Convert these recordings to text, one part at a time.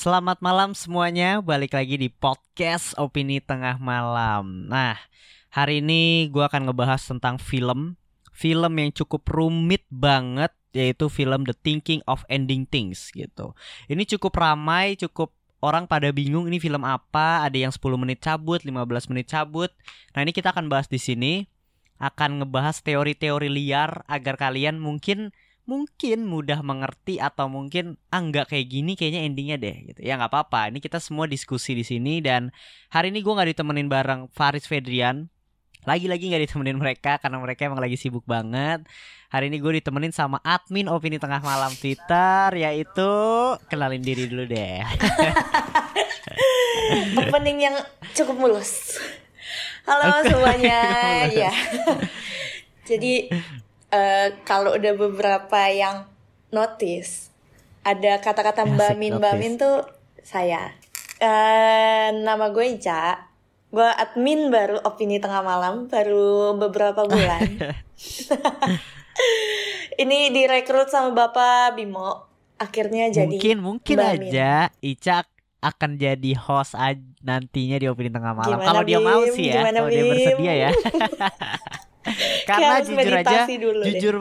Selamat malam semuanya, balik lagi di podcast Opini Tengah Malam. Nah, hari ini gue akan ngebahas tentang film, film yang cukup rumit banget, yaitu film The Thinking of Ending Things gitu. Ini cukup ramai, cukup orang pada bingung ini film apa, ada yang 10 menit cabut, 15 menit cabut. Nah, ini kita akan bahas di sini, akan ngebahas teori-teori liar agar kalian mungkin mungkin mudah mengerti atau mungkin ah nggak kayak gini kayaknya endingnya deh gitu. Ya nggak apa-apa ini kita semua diskusi di sini dan hari ini gue nggak ditemenin bareng Faris Fedrian. Lagi-lagi nggak ditemenin mereka karena mereka emang lagi sibuk banget. Hari ini gue ditemenin sama admin opini tengah malam Twitter yaitu kenalin diri dulu deh. Opening yang cukup mulus. Halo semuanya. ya. Jadi uh, kalau udah beberapa yang notice ada kata-kata Mbak Min Mbak Min tuh saya. Uh, nama gue Ica. Gue admin baru opini tengah malam baru beberapa bulan. Ini direkrut sama Bapak Bimo. Akhirnya jadi mungkin mungkin Mbak aja. Ica akan jadi host nantinya di opini tengah malam. Kalau dia mau sih ya kalau dia bersedia ya Karena jujur aja dulu jujur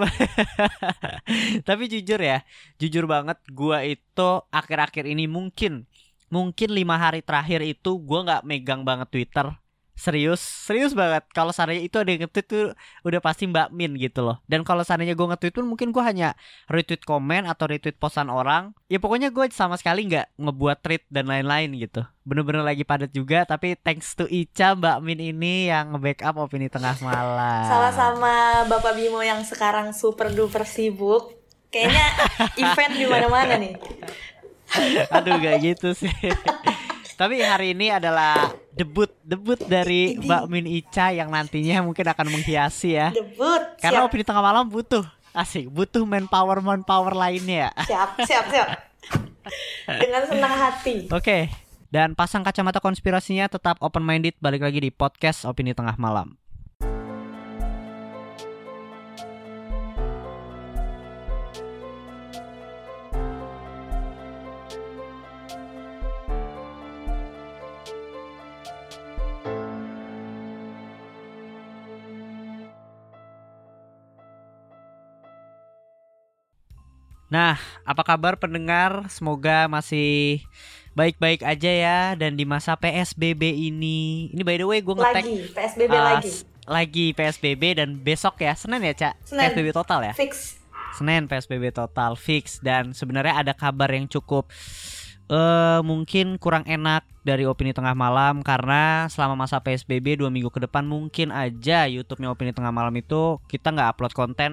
Tapi jujur ya, jujur banget gua itu akhir-akhir ini mungkin mungkin lima hari terakhir itu gua nggak megang banget Twitter serius? Serius banget. Kalau seandainya itu ada yang nge-tweet tuh udah pasti Mbak Min gitu loh. Dan kalau seandainya gue nge-tweet pun mungkin gue hanya retweet komen atau retweet posan orang. Ya pokoknya gue sama sekali nggak ngebuat tweet dan lain-lain gitu. Bener-bener lagi padat juga tapi thanks to Ica Mbak Min ini yang nge-backup opini tengah malam. Sama-sama Bapak Bimo yang sekarang super duper sibuk. Kayaknya event di mana-mana nih. Aduh gak gitu sih tapi hari ini adalah debut debut dari Mbak Min Ica yang nantinya mungkin akan menghiasi ya. Debut. Karena opini tengah malam butuh asik, butuh manpower manpower lainnya. Siap, siap, siap. Dengan senang hati. Oke. Okay. Dan pasang kacamata konspirasinya tetap open minded balik lagi di podcast Opini Tengah Malam. Nah, apa kabar pendengar? Semoga masih baik-baik aja ya dan di masa PSBB ini. Ini by the way gue ngetek lagi PSBB uh, lagi. Lagi PSBB dan besok ya Senin ya, Cak? Senin. PSBB total ya? Fix. Senin PSBB total fix dan sebenarnya ada kabar yang cukup uh, mungkin kurang enak dari opini tengah malam karena selama masa PSBB dua minggu ke depan mungkin aja YouTube-nya opini tengah malam itu kita nggak upload konten.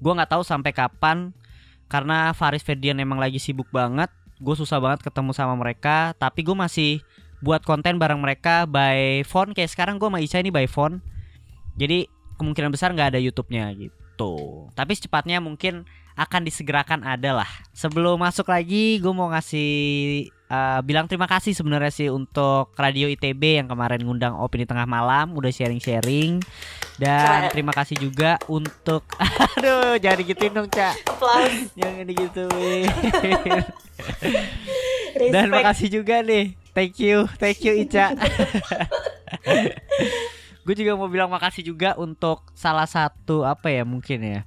Gue nggak tahu sampai kapan karena Faris Ferdian emang lagi sibuk banget gue susah banget ketemu sama mereka. Tapi gue masih buat konten bareng mereka by phone. Kayak sekarang gue sama Ica ini by phone. Jadi kemungkinan besar nggak ada YouTube-nya gitu. Tapi secepatnya mungkin akan disegerakan ada lah. Sebelum masuk lagi gue mau ngasih uh, bilang terima kasih sebenarnya sih untuk Radio ITB yang kemarin ngundang opini tengah malam udah sharing-sharing. Dan terima kasih juga untuk aduh jangan digituin dong cak. Jangan digituin. Dan makasih juga nih. Thank you thank you Ica. Gue juga mau bilang makasih juga untuk salah satu apa ya mungkin ya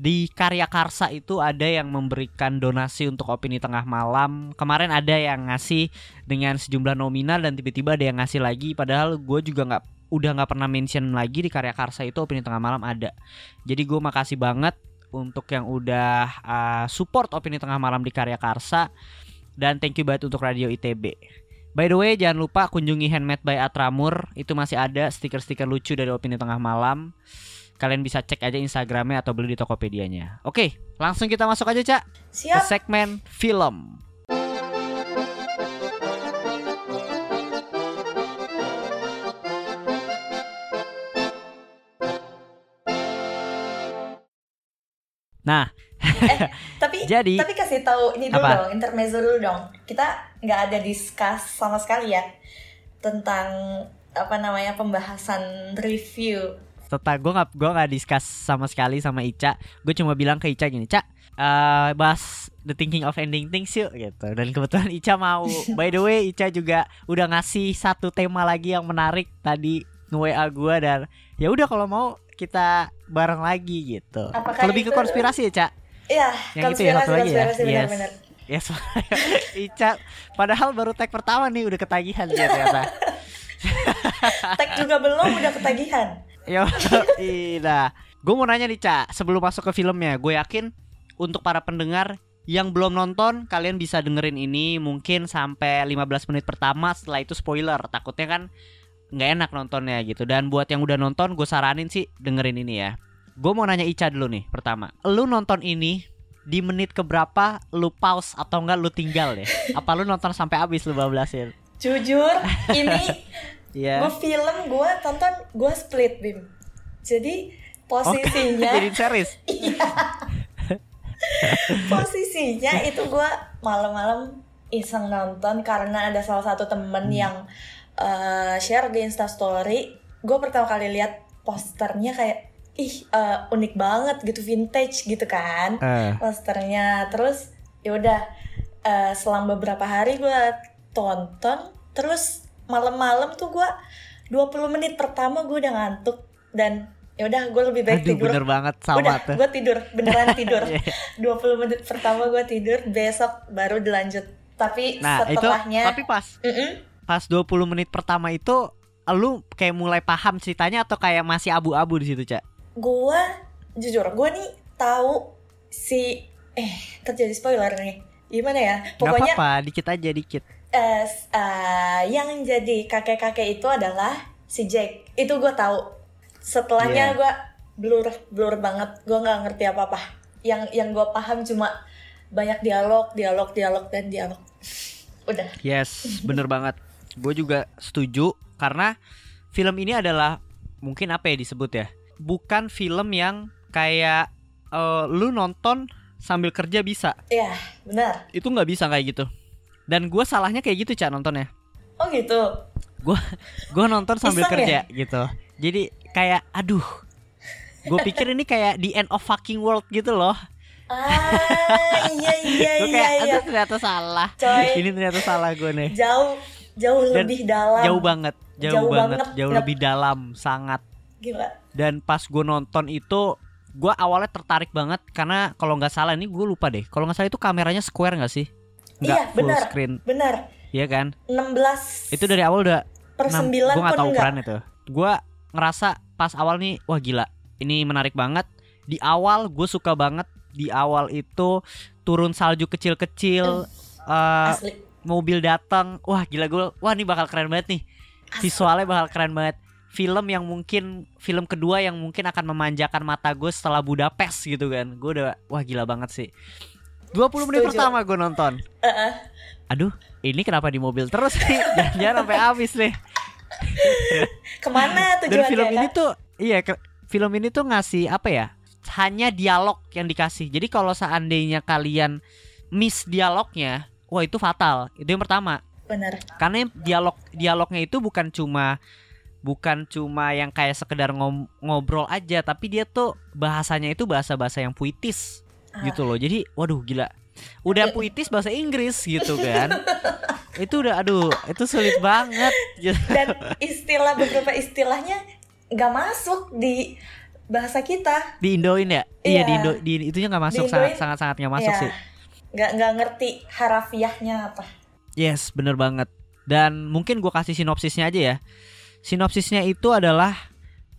di Karya Karsa itu ada yang memberikan donasi untuk opini tengah malam. Kemarin ada yang ngasih dengan sejumlah nominal dan tiba-tiba ada yang ngasih lagi. Padahal gue juga nggak udah nggak pernah mention lagi di Karya Karsa itu opini tengah malam ada. Jadi gue makasih banget untuk yang udah uh, support opini tengah malam di Karya Karsa dan thank you banget untuk Radio ITB. By the way, jangan lupa kunjungi Handmade by Atramur. Itu masih ada stiker-stiker lucu dari opini tengah malam. Kalian bisa cek aja Instagramnya atau beli di Tokopedia-nya. Oke, langsung kita masuk aja, Cak. Siap. Ke segmen film. Nah, eh, tapi jadi tapi kasih tahu ini dulu apa? dong, intermezzo dulu dong. Kita nggak ada discuss sama sekali ya tentang apa namanya pembahasan review Tetap gue gak gue gak discuss sama sekali sama Ica. Gue cuma bilang ke Ica gini, Cak, uh, bahas The Thinking of Ending Things yuk gitu. Dan kebetulan Ica mau. By the way, Ica juga udah ngasih satu tema lagi yang menarik tadi nge-WA gua dan ya udah kalau mau kita bareng lagi gitu. Apakah Lebih ke konspirasi ya, Cak? Iya, Yang itu ya, satu lagi ya? Yes. Yes, Ica padahal baru tag pertama nih udah ketagihan dia ternyata. Tag juga belum, udah ketagihan. Yo, iya. Gue mau nanya nih, Cak, sebelum masuk ke filmnya, gue yakin untuk para pendengar yang belum nonton, kalian bisa dengerin ini mungkin sampai 15 menit pertama, setelah itu spoiler. Takutnya kan nggak enak nontonnya gitu. Dan buat yang udah nonton, gue saranin sih dengerin ini ya. Gue mau nanya Ica dulu nih, pertama. Lu nonton ini di menit keberapa lu pause atau enggak lu tinggal deh? Apa lu nonton sampai habis lu bablasin? Jujur, ini Iya. gue film gue tonton gue split bim. Jadi posisinya Jadi series. posisinya itu gue malam-malam iseng nonton karena ada salah satu temen Hmm. yang eh, share di Instastory. Gue pertama kali lihat posternya kayak ih eh, unik banget gitu vintage gitu kan Eh. posternya. Terus ya udah eh, selang beberapa hari gue tonton terus malam-malam tuh gue 20 menit pertama gue udah ngantuk dan ya udah gue lebih baik Aduh, tidur bener banget sama udah tuh. gue tidur beneran tidur Iya. 20 menit pertama gue tidur besok baru dilanjut tapi Nah, itu setelahnya tapi pas Mm-mm. pas 20 menit pertama itu lu kayak mulai paham ceritanya atau kayak masih abu-abu di situ, Cak? gue jujur gue nih tahu si eh terjadi spoiler nih gimana ya Gak pokoknya apa-apa, dikit aja dikit. Eh, s- eh, yang jadi kakek-kakek itu adalah si Jack itu gue tahu setelahnya Iya. gue blur blur banget gue nggak ngerti apa apa yang yang gue paham cuma banyak dialog dialog dialog dan dialog udah Yes, bener banget. Gue juga setuju karena film ini adalah mungkin apa ya disebut ya? Bukan film yang kayak eh, lu nonton sambil kerja bisa. ya benar Itu nggak bisa kayak gitu. Dan gue salahnya kayak gitu, Cak, nontonnya. oh gitu? Gue gue nonton sambil Iseng kerja ya? gitu. Jadi kayak aduh gue pikir ini kayak the end of fucking world gitu loh. Ah iya iya gue iya kayak iya. Aduh ternyata salah. Coy. ini ternyata salah gue nih. Jauh jauh Dan lebih dalam. jauh banget jauh, Jauh banget, banget. jauh lebih dalam sangat. Gila. Dan pas gue nonton itu gue awalnya tertarik banget karena kalau nggak salah ini gue lupa deh. Kalau nggak salah itu kameranya square nggak sih nggak iya full benar screen. benar. Iya kan? 16 itu dari awal udah per 9 gue pun gak tahu enggak ukuran itu. Gue ngerasa pas awal nih wah gila ini menarik banget. Di awal gue suka banget di awal itu turun salju kecil-kecil eh, asli. mobil datang. Wah gila gue wah ini bakal keren banget nih. Visualnya bakal keren banget. Film yang mungkin film kedua yang mungkin akan memanjakan mata gue setelah Budapest gitu kan. Gue udah wah gila banget sih 20 menit Setuju. pertama gue nonton. Heeh. aduh ini kenapa di mobil terus nih jangan sampai habis nih. Ke mana dan tujuannya film ini tuh iya ke- film ini tuh ngasih apa ya? Hanya dialog yang dikasih. Jadi kalau seandainya kalian miss dialognya wah itu fatal. Itu yang pertama. Benar karena dialog dialognya itu bukan cuma bukan cuma yang kayak sekedar ngom- ngobrol aja tapi dia tuh bahasanya itu bahasa-bahasa yang puitis. Gitu loh. Jadi waduh gila. Udah puitis bahasa Inggris gitu kan. Itu udah aduh itu sulit banget. Dan istilah beberapa istilahnya nggak masuk di bahasa kita. Di Indoin ya? Iya di Iya. Indo di itunya nggak masuk Di sangat Indoin, sangat sangat nggak masuk Ya, sih. Nggak nggak ngerti harafiahnya apa. Yes bener banget. Dan mungkin gua kasih sinopsisnya aja ya. Sinopsisnya itu adalah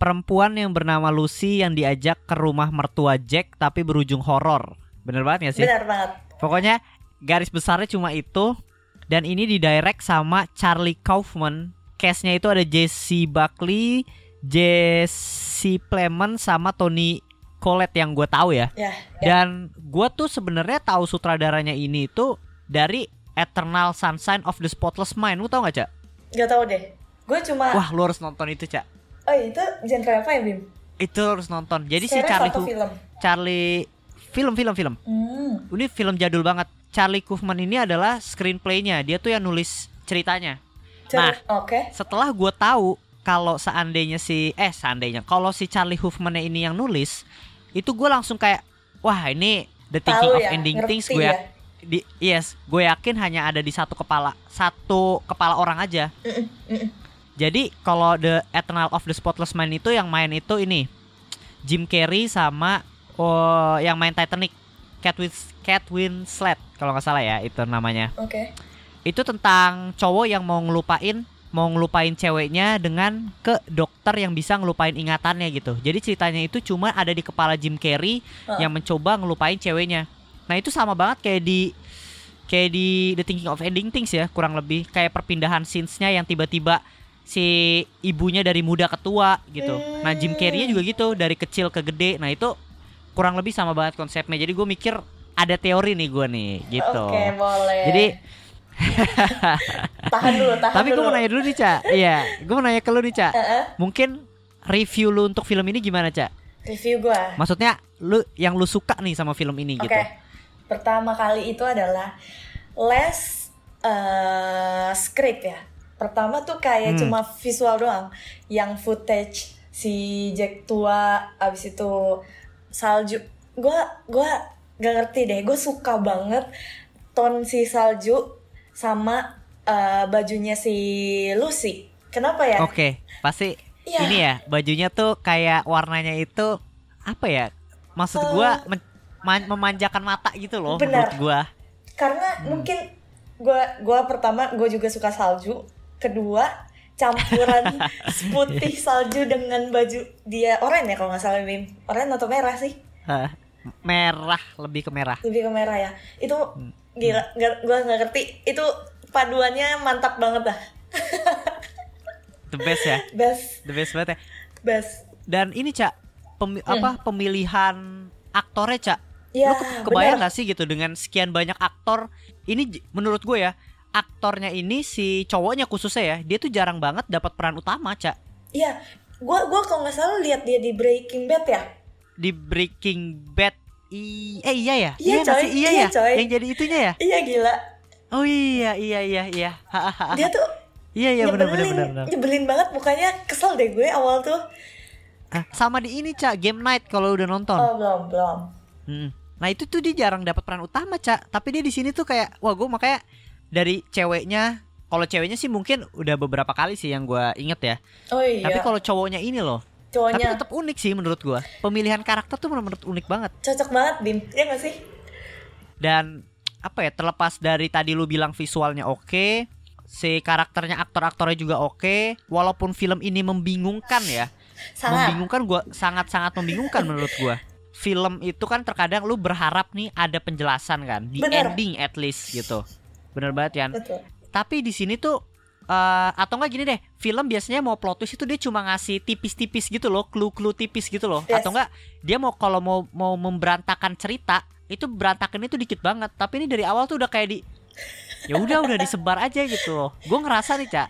perempuan yang bernama Lucy yang diajak ke rumah mertua Jack tapi berujung horor bener banget gak sih benar banget pokoknya garis besarnya cuma itu dan ini didirect sama Charlie Kaufman cast-nya itu ada Jesse Buckley Jesse Plemons sama Tony Collette yang gue tahu ya ya, ya. dan gue tuh sebenarnya tahu sutradaranya ini itu dari Eternal Sunshine of the Spotless Mind. Lu tau gak, Cak? nggak tahu deh gue cuma Wah, lu harus nonton itu, Cak. Oh itu genre apa ya bim Itu harus nonton. Jadi si Series Charlie atau film Charlie film film film. hmm. Ini film jadul banget. Charlie Kaufman ini adalah screenplaynya. Dia tuh yang nulis ceritanya. Nah. Cer- oke Setelah gue tahu kalau seandainya si eh seandainya kalau si Charlie Huffman ini yang nulis, itu gue langsung kayak wah ini The Thinking Tahu of ya, Ending Things gue ya. di yes gue yakin hanya ada di satu kepala satu kepala orang aja Mm-mm, mm-mm. Jadi kalau the Eternal of the Spotless Mind itu yang main itu ini Jim Carrey sama oh yang main Titanic Cat Wins Cat Winslet kalau nggak salah ya itu namanya Oke. itu tentang cowok yang mau ngelupain mau ngelupain ceweknya dengan ke dokter yang bisa ngelupain ingatannya gitu. Jadi ceritanya itu cuma ada di kepala Jim Carrey Heeh. yang mencoba ngelupain ceweknya. Nah, itu sama banget kayak di kayak di The Thinking of Ending Things ya, kurang lebih kayak perpindahan scenes-nya yang tiba-tiba si ibunya dari muda ke tua gitu. Nah, Jim Carrey-nya juga gitu, dari kecil ke gede. Nah, itu kurang lebih sama banget konsepnya. Jadi gue mikir ada teori nih gue nih gitu. Oke, boleh. Jadi tahan dulu, tahan Tapi gue mau nanya dulu nih, Cak. Iya, gue mau nanya ke lu nih, Cak. Heeh. Mungkin review lu untuk film ini gimana, Cak? Review gua. Maksudnya lu yang lu suka nih sama film ini Oke. gitu. Pertama kali itu adalah less eh script ya. Pertama tuh kayak Hmm. cuma visual doang, yang footage si Jack tua, abis itu salju. Gua gua gak ngerti deh. Gue suka banget ton si salju sama eh, bajunya si Lucy. Kenapa ya? Oke, pasti Iya. ini ya, bajunya tuh kayak warnanya itu apa ya? Maksud gua men- man- memanjakan mata gitu loh. Benar. menurut gua. karena mungkin gua gua pertama gue juga suka salju kedua campuran putih salju dengan baju dia oranye ya kalau nggak salah Bim oranye atau merah sih merah, lebih ke merah. lebih ke merah ya itu Hmm. gila gue nggak ngerti itu paduannya mantap banget dah The best ya. best The best banget ya. best Dan ini, Cak, pemi- apa pemilihan aktornya, Cak? Hmm. ya lu ke- kebayang benar gak sih gitu dengan sekian banyak aktor ini menurut gue ya aktornya ini si cowoknya khususnya ya dia tuh jarang banget dapat peran utama cak iya gua gua kalau nggak salah lihat dia di Breaking Bad ya? Di Breaking Bad i eh iya ya? Iya, nggak coy. iya, Iya, ya? coy. yang jadi itunya ya? Iya gila. Oh iya iya iya iya. Dia tuh iya iya benar benar nyebelin benar benar. nyebelin banget mukanya kesel deh gue awal tuh. Ah, sama di ini cak Game Night kalau udah nonton. Oh belum belum. Hmm. Nah itu tuh dia jarang dapat peran utama cak, tapi dia di sini tuh kayak wah gue makanya dari ceweknya, kalau ceweknya sih mungkin udah beberapa kali sih yang gue inget ya. oh iya Tapi kalau cowoknya ini loh, tapi cowoknya tetap unik sih menurut gue. Pemilihan karakter tuh menurut unik banget. cocok banget Bim ya gak sih Dan apa ya terlepas dari tadi lu bilang visualnya oke, si karakternya aktor-aktornya juga oke, walaupun film ini membingungkan ya, sangat membingungkan gua sangat-sangat membingungkan menurut gua. Film itu kan terkadang lu berharap nih ada penjelasan kan di Bener. ending at least gitu. Bener banget betul Tapi di sini tuh eh, atau enggak gini deh, film biasanya mau plot twist itu dia cuma ngasih tipis-tipis gitu loh, clue-clue tipis gitu loh. Yes. Atau enggak dia mau kalau mau mau memberantakan cerita, itu berantakan itu dikit banget. Tapi ini dari awal tuh udah kayak di ya udah udah disebar aja gitu loh. Gue ngerasa nih, Cak.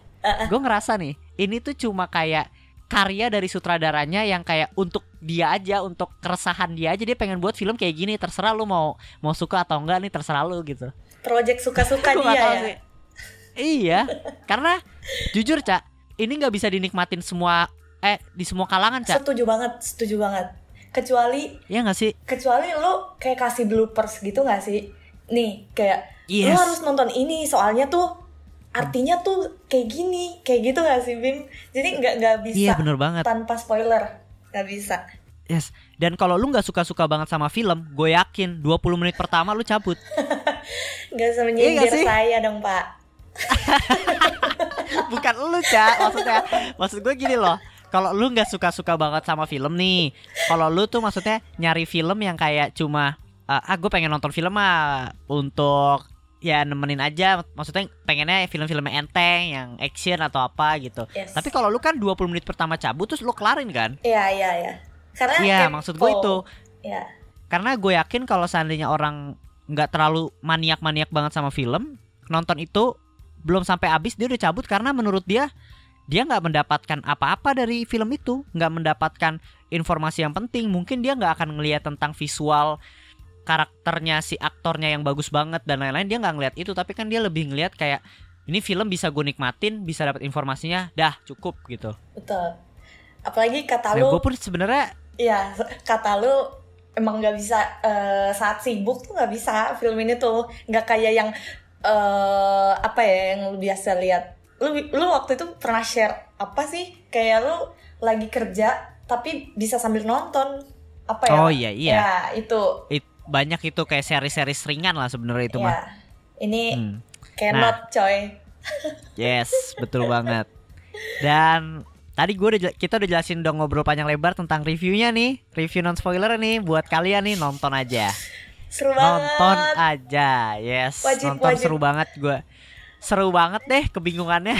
Gue ngerasa nih, ini tuh cuma kayak karya dari sutradaranya yang kayak untuk dia aja, untuk keresahan dia aja dia pengen buat film kayak gini. Terserah lu mau mau suka atau enggak nih, terserah lu gitu. Project suka-suka nggak dia ya sih. Iya, karena jujur cak, ini nggak bisa dinikmatin semua eh di semua kalangan cak. setuju banget setuju banget kecuali Iya nggak sih? kecuali lu kayak kasih bloopers gitu gak sih nih kayak lu Yes. harus nonton ini soalnya tuh artinya tuh kayak gini kayak gitu gak sih Bim jadi nggak nggak bisa Iya bener banget. tanpa spoiler nggak bisa Yes. Dan kalau lu nggak suka-suka banget sama film, gue yakin 20 menit pertama lu cabut. nggak usah Iya menyindir saya dong pak. Bukan lu cak, maksudnya maksud gue gini loh. Kalau lu nggak suka-suka banget sama film nih, kalau lu tuh maksudnya nyari film yang kayak cuma eh, ah gue pengen nonton film ah untuk ya nemenin aja. Maksudnya pengennya film-film yang enteng yang action atau apa gitu. Yes. tapi kalau lu kan 20 menit pertama cabut terus lu kelarin kan? Iya iya iya. Karena iya maksud gue itu. Iya. karena gue yakin kalau seandainya orang nggak terlalu maniak-maniak banget sama film nonton itu belum sampai habis dia udah cabut karena menurut dia dia nggak mendapatkan apa-apa dari film itu nggak mendapatkan informasi yang penting. Mungkin dia nggak akan ngelihat tentang visual karakternya si aktornya yang bagus banget dan lain-lain dia nggak ngelihat itu. Tapi kan dia lebih ngelihat kayak ini film bisa gue nikmatin bisa dapat informasinya dah cukup gitu. Betul. Apalagi kata nah lu gue pun sebenarnya Iya, kata lu emang nggak bisa uh, saat sibuk tuh nggak bisa film ini tuh. Nggak kayak yang uh, apa ya yang lu biasa lihat. Lu lu waktu itu pernah share apa sih? Kayak lu lagi kerja tapi bisa sambil nonton. Apa ya? Oh iya iya. ya itu. It, banyak itu kayak seri-seri ringan lah sebenarnya itu ya mah. ini Hmm. cannot coy. Yes, betul banget. Dan tadi gue udah kita udah jelasin dong ngobrol panjang lebar tentang reviewnya nih, review non spoiler nih buat kalian nih nonton aja. seru banget Nonton aja, yes. Wajib, nonton wajib. seru banget gue. Seru banget deh kebingungannya.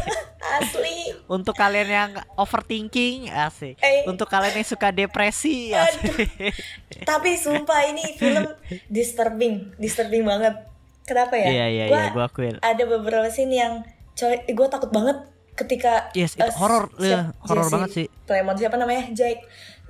asli Untuk kalian yang overthinking, asik. Eh. Untuk kalian yang suka depresi, asik. tapi sumpah ini film disturbing disturbing banget kenapa ya Iya iya Gua iya, gue akuin. ada beberapa scene yang coy gue takut banget ketika Yes, itu eh, horor, iya, horor banget sih. Plemon siapa namanya Jake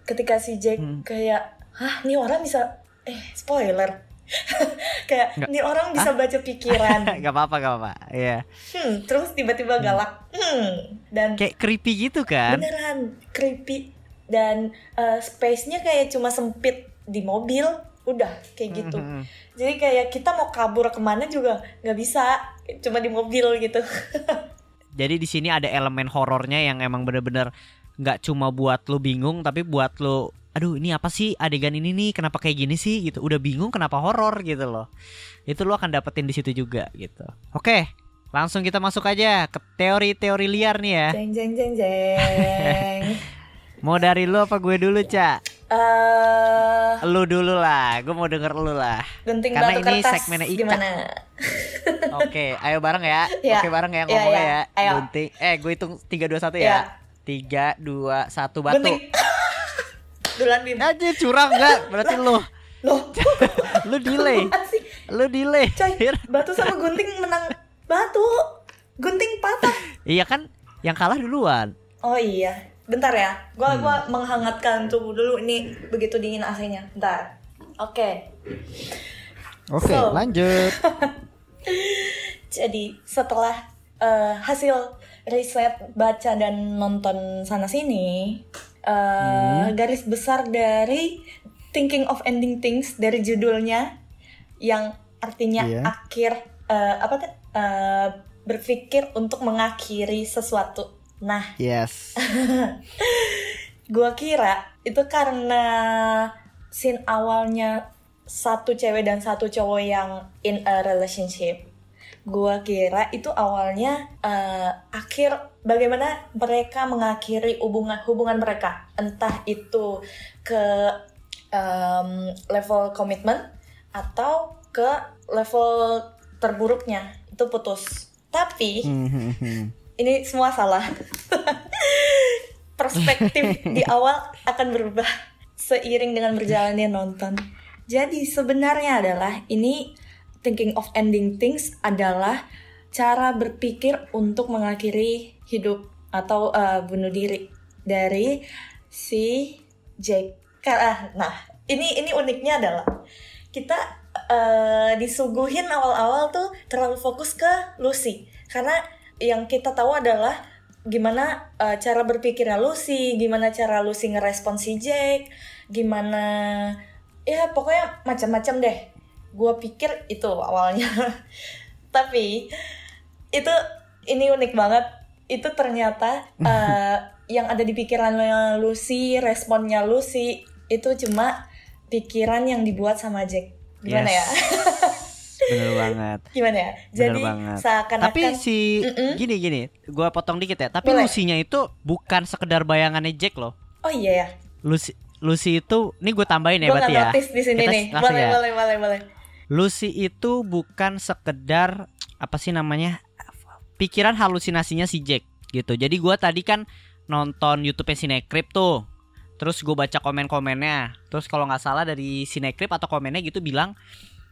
ketika si Jake Hmm. kayak hah ini orang bisa eh spoiler kayak Nggak. ini orang bisa baca pikiran gak apa-apa, gak apa-apa. Iya. hmm, terus tiba-tiba galak hmm, dan Kayak creepy gitu kan? beneran creepy dan eh, space-nya kayak cuma sempit di mobil udah kayak gitu Mhm. jadi kayak kita mau kabur ke mana juga nggak bisa cuma di mobil gitu Jadi di sini ada elemen horornya yang emang bener-bener nggak cuma buat lu bingung tapi buat lu aduh ini apa sih adegan ini nih? Kenapa kayak gini sih? gitu. Udah bingung kenapa horor gitu loh. Itu lu akan dapetin di situ juga gitu. Oke langsung kita masuk aja ke teori-teori liar nih ya. Jeng jeng jeng jeng. Mau dari lu apa gue dulu cak eh lu dulu lah gue mau denger lu lah. Gunting Karena batu ini kertas segmennya Ica. gimana? Oke ayo bareng ya. Ya. oke bareng ya Ya, ngomongnya ya. ya. Ayo. gunting. Eh gue hitung tiga dua satu Ya. ya. Tiga dua satu batu. Gunting. Duluan bim. Aja curang gak? Berarti lu. Loh Lu delay? Lu delay. Coy batu sama gunting menang batu. Gunting patah. Iya kan? Yang kalah duluan. Oh iya bentar ya gua Hmm. gua menghangatkan tubuh dulu ini begitu dingin AC-nya bentar oke Oke So. lanjut Jadi setelah eh, hasil riset baca dan nonton sana sini, eh, garis besar dari Thinking of Ending Things dari judulnya yang artinya Iya. akhir eh, apa tuh berpikir untuk mengakhiri sesuatu. Nah, Yes. Gua kira itu karena scene awalnya satu cewek dan satu cowok yang in a relationship. Gua kira itu awalnya eh, akhir bagaimana mereka mengakhiri hubungan hubungan mereka. Entah itu ke em, level komitmen atau ke level terburuknya. Itu putus. Tapi Hmm, ini semua salah. Perspektif di awal akan berubah seiring dengan berjalannya nonton. Jadi sebenarnya adalah ini thinking of ending things adalah cara berpikir untuk mengakhiri hidup atau eh, bunuh diri dari si Jake. Karena, nah ini ini uniknya adalah kita eh, disuguhin awal-awal tuh terlalu fokus ke Lucy karena yang kita tahu adalah gimana eh, cara berpikirnya Lucy, gimana cara Lucy ngerespon si Jake, gimana ya pokoknya macam-macam deh. Gua pikir itu awalnya, tapi itu ini unik banget. Itu ternyata eh, yang ada di pikirannya Lucy, responnya Lucy itu cuma pikiran yang dibuat sama Jack. Gimana ya? Bener banget Gimana ya? Bener Jadi banget. seakan-akan Tapi si Mm-mm. Gini gini Gua potong dikit ya Tapi Boleh. Lucy-nya itu Bukan sekedar bayangannya Jack loh Oh iya ya. Lucy Lucy itu Ini gue tambahin ya Gue berarti ya di sini Kita nih. Boleh, ya. boleh, boleh, boleh. Lucy itu bukan sekedar apa sih namanya pikiran halusinasinya si Jack gitu. Jadi gua tadi kan nonton YouTube Cinecrip tuh. Terus gue baca komen-komennya. Terus kalau nggak salah dari Cinecrip atau komennya gitu bilang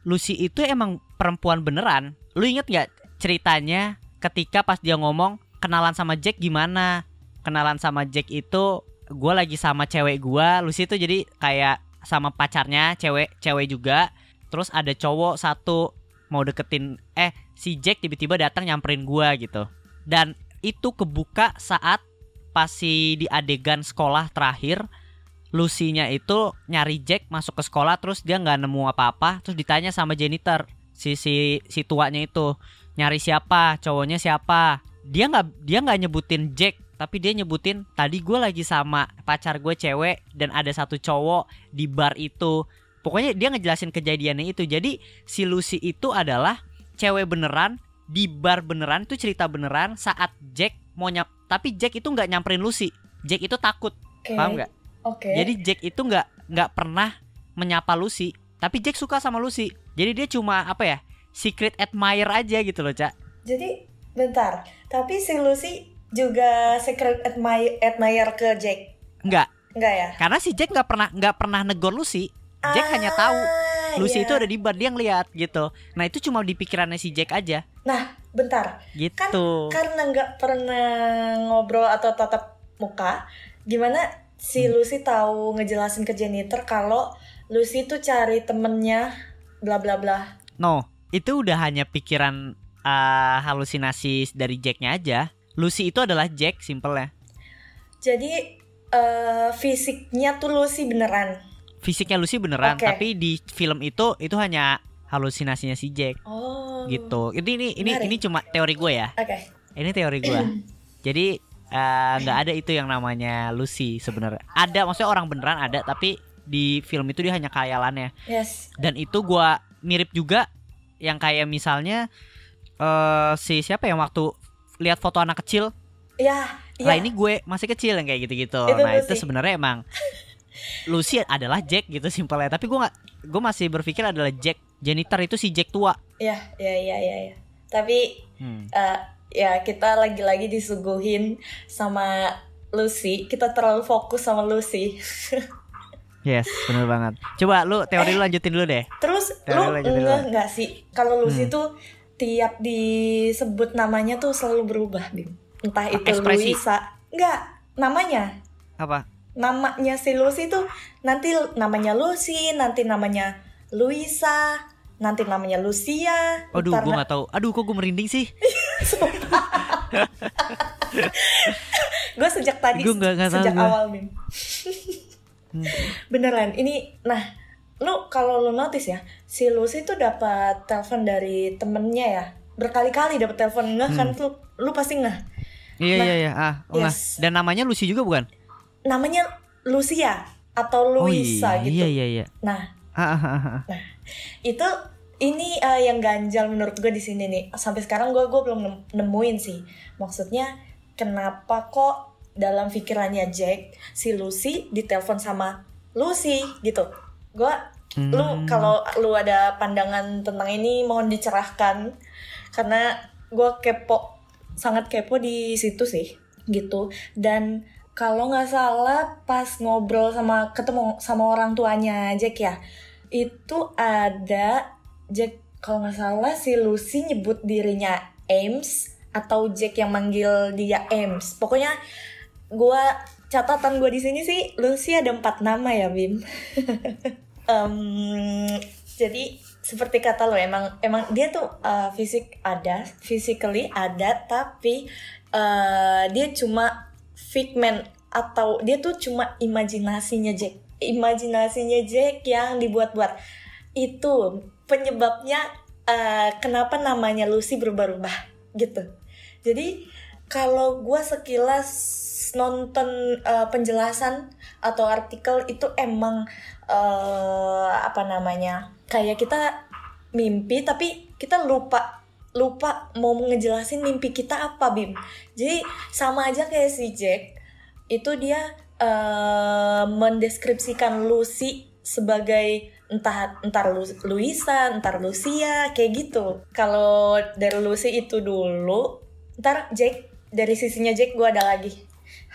Lucy itu emang perempuan beneran. Lu inget gak ceritanya ketika pas dia ngomong kenalan sama Jack gimana? Kenalan sama Jack itu gue lagi sama cewek gua. Lucy itu jadi kayak sama pacarnya cewek cewek juga terus ada cowok satu mau deketin eh si Jack tiba-tiba datang nyamperin gua gitu dan itu kebuka saat pas si di adegan sekolah terakhir Lucy-nya itu nyari Jack masuk ke sekolah terus dia nggak nemu apa-apa. Terus ditanya sama janitor si si si tuanya itu nyari siapa? Cowoknya siapa? Dia nggak dia nggak nyebutin Jack tapi dia nyebutin tadi gue lagi sama pacar gue cewek dan ada satu cowok di bar itu. Pokoknya dia ngejelasin kejadiannya itu. Jadi si Lucy itu adalah cewek beneran di bar beneran itu cerita beneran saat Jack mau nyap tapi Jack itu nggak nyamperin Lucy. Jack itu takut. Oke. paham nggak Oke. jadi Jack itu nggak nggak pernah menyapa Lucy tapi Jack suka sama Lucy jadi dia cuma apa ya secret admirer aja gitu loh cak Jadi bentar, tapi si Lucy juga secret admi- admirer ke Jack. nggak Enggak ya? karena si Jack nggak pernah nggak pernah negor Lucy Jack hanya tahu Ah, Lucy iya. itu ada di bar dia ngeliat gitu nah itu cuma di pikirannya si Jack aja Nah, bentar. Kan gitu karena nggak pernah ngobrol atau tatap muka, gimana si Hmm. Lucy tahu ngejelasin ke janitor kalau Lucy tuh cari temennya bla bla bla. no itu udah hanya pikiran uh, halusinasi dari Jacknya aja Lucy itu adalah Jack simple ya Jadi eh, fisiknya tuh Lucy beneran. fisiknya Lucy beneran Oke. tapi di film itu itu hanya halusinasinya si Jack Oh. gitu ini ini ini Menarik. ini cuma teori gue ya Oke. ini teori gue jadi eh, nggak ada itu yang namanya Lucy sebenarnya ada maksudnya orang beneran ada tapi di film itu dia hanya khayalannya Yes. dan itu gua mirip juga yang kayak misalnya eh si siapa yang waktu lihat foto anak kecil Ya, lah iya. ini gue masih kecil yang kayak gitu-gitu Itu nah itu Lucy. sebenarnya emang Lucy adalah Jack gitu simpelnya tapi gue nggak gue masih berpikir adalah Jack janitor itu si Jack tua Iya, iya, iya, iya. iya. Tapi Hmm. eh, ya kita lagi-lagi disuguhin sama Lucy. Kita terlalu fokus sama Lucy. yes bener banget coba lu teori lu lanjutin dulu deh Terus Teori lu enggak dulu. nggak sih kalau Lucy Hmm. tuh tiap disebut namanya tuh selalu berubah, Bim. Entah itu Ekspresi. Luisa. Enggak, namanya. apa Namanya si Lucy tuh nanti namanya Lucy, nanti namanya Luisa, nanti namanya Lucia. Aduh, gue nggak tahu. Aduh, kok gue merinding sih? gue sejak tadi Gua nggak tahu sejak gua. awal Bim beneran ini nah lu kalau lu notice ya si Lucy tuh dapat telepon dari temennya ya berkali-kali dapat telepon nggak kan Hmm. lu lu pasti nggak Iya, Nah, iya, iya. Ah, oh, nah. yes. Dan namanya Lucy juga bukan? namanya Lucia atau Luisa oh, iya, gitu Iya, iya, iya. nah Ah, ah, ah, ah. itu ini eh, yang ganjal menurut gue di sini nih. Sampai sekarang gue gue belum nem- nemuin sih. Maksudnya kenapa kok dalam pikirannya Jack si Lucy ditelepon sama Lucy gitu. Gue lu Hmm. kalau lu ada pandangan tentang ini mohon dicerahkan. Karena gue kepo sangat kepo di situ sih gitu. Dan kalau nggak salah pas ngobrol sama ketemu sama orang tuanya Jack ya itu ada Jack kalau nggak salah si Lucy nyebut dirinya Ames atau Jack yang manggil dia Ames. Pokoknya gua catatan gue di sini sih Lucy ada empat nama ya Bim. Em, jadi seperti kata lo emang emang dia tuh uh, fisik ada physically ada tapi uh, dia cuma figment atau dia tuh cuma imajinasinya Jack. Imajinasinya Jack yang dibuat-buat. Itu penyebabnya uh, kenapa namanya Lucy berubah-ubah gitu. Jadi kalau gue sekilas nonton uh, penjelasan atau artikel itu emang uh, apa namanya kayak kita mimpi tapi kita lupa lupa mau ngejelasin mimpi kita apa bim. Jadi sama aja kayak si Jack itu dia uh, mendeskripsikan Lucy sebagai entah entar Lu- Luisa, entar Lucia, kayak gitu. Kalau dari Lucy itu dulu, ntar Jack dari sisinya Jack gue ada lagi.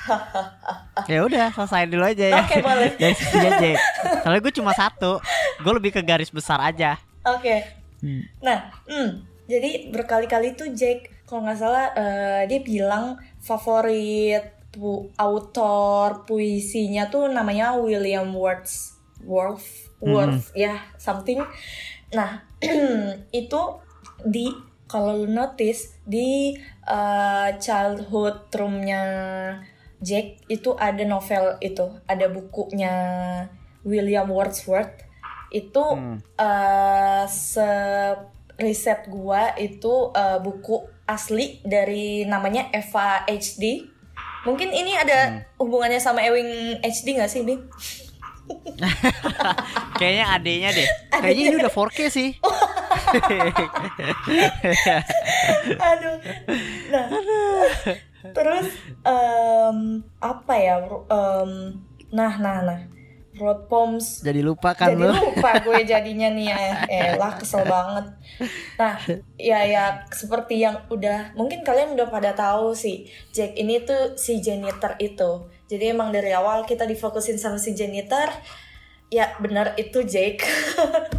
Ya udah, selesai dulu aja ya. Oke, boleh. Dari sini aja. Soalnya gue cuma satu. Gue lebih ke garis besar aja. Oke. Hmm. Nah, hmm, jadi berkali-kali tuh Jack kalau nggak salah eh, dia bilang favorit pu autor puisinya tuh namanya William Wordsworth, Worth ya something. Nah itu di kalau lu notice di eh, childhood roomnya Jack itu ada novel itu, ada bukunya William Wordsworth. Itu Hmm. eh se riset gua itu eh, buku asli dari namanya Eva HD. Mungkin ini Hmm. ada hubungannya sama Ewing HD nggak sih, Bim? Kayaknya adenya deh. Kayaknya ini udah 4K sih. Aduh. Nah, terus em, apa ya? Em, nah, nah, nah. Road Poems Jadi lupa kan jadi lu. lupa gue jadinya nih eh, eh lah kesel banget nah ya ya seperti yang udah mungkin kalian udah pada tahu sih Jack ini tuh si janitor itu jadi emang dari awal kita difokusin sama si janitor ya benar itu Jake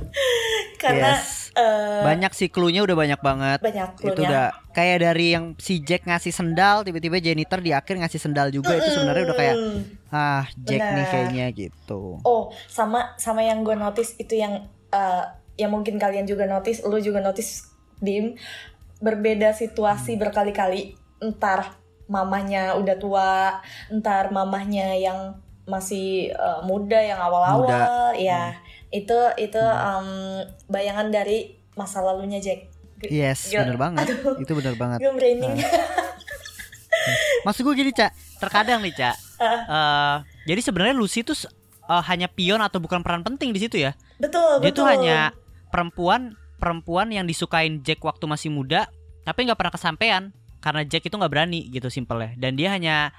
karena Yes. eh, Banyak sih clue-nya udah banyak banget. banyak Itu clue-nya. udah kayak dari yang si Jack ngasih sendal, tiba-tiba janitor di akhir ngasih sendal juga itu sebenarnya udah kayak Mm. ah Jack nih Benar. kayaknya gitu. Oh, sama sama yang gue notice itu yang eh, yang mungkin kalian juga notice, lu juga notice Bim berbeda situasi berkali-kali. Entar mamahnya udah tua, entar mamahnya yang masih eh, muda yang awal-awal, ya. Itu itu em, bayangan dari masa lalunya Jack. G- Yes, bener banget. Aduh. Itu bener banget. Gue merinding. Maksud gue gini, Cak. Terkadang nih, Cak. eh, jadi sebenarnya Lucy tuh eh, hanya pion atau bukan peran penting di situ ya. betul, Dia betul. tuh hanya perempuan perempuan yang disukain Jack waktu masih muda, tapi nggak pernah kesampaian karena Jack itu nggak berani gitu simpelnya. Dan dia hanya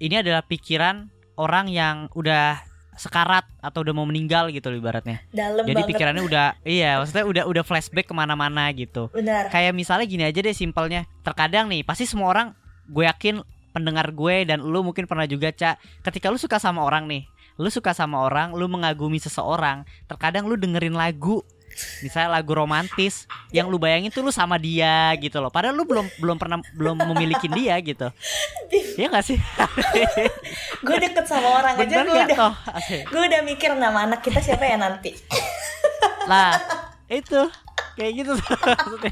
ini adalah pikiran orang yang udah sekarat atau udah mau meninggal gitu loh ibaratnya. dalam Jadi banget. pikirannya udah iya maksudnya udah udah flashback ke mana-mana gitu. Benar. Kayak misalnya gini aja deh simpelnya. Terkadang nih pasti semua orang gue yakin pendengar gue dan lu mungkin pernah juga cak ketika lu suka sama orang nih lu suka sama orang lu mengagumi seseorang terkadang lu dengerin lagu misalnya lagu romantis yang lu bayangin tuh lu sama dia gitu loh. Padahal lu belum belum pernah belum memiliki dia gitu. Ya gak sih? Gue deket sama orang aja gue udah toh? Gue udah mikir nama anak kita siapa ya nanti. Lah itu. Kayak gitu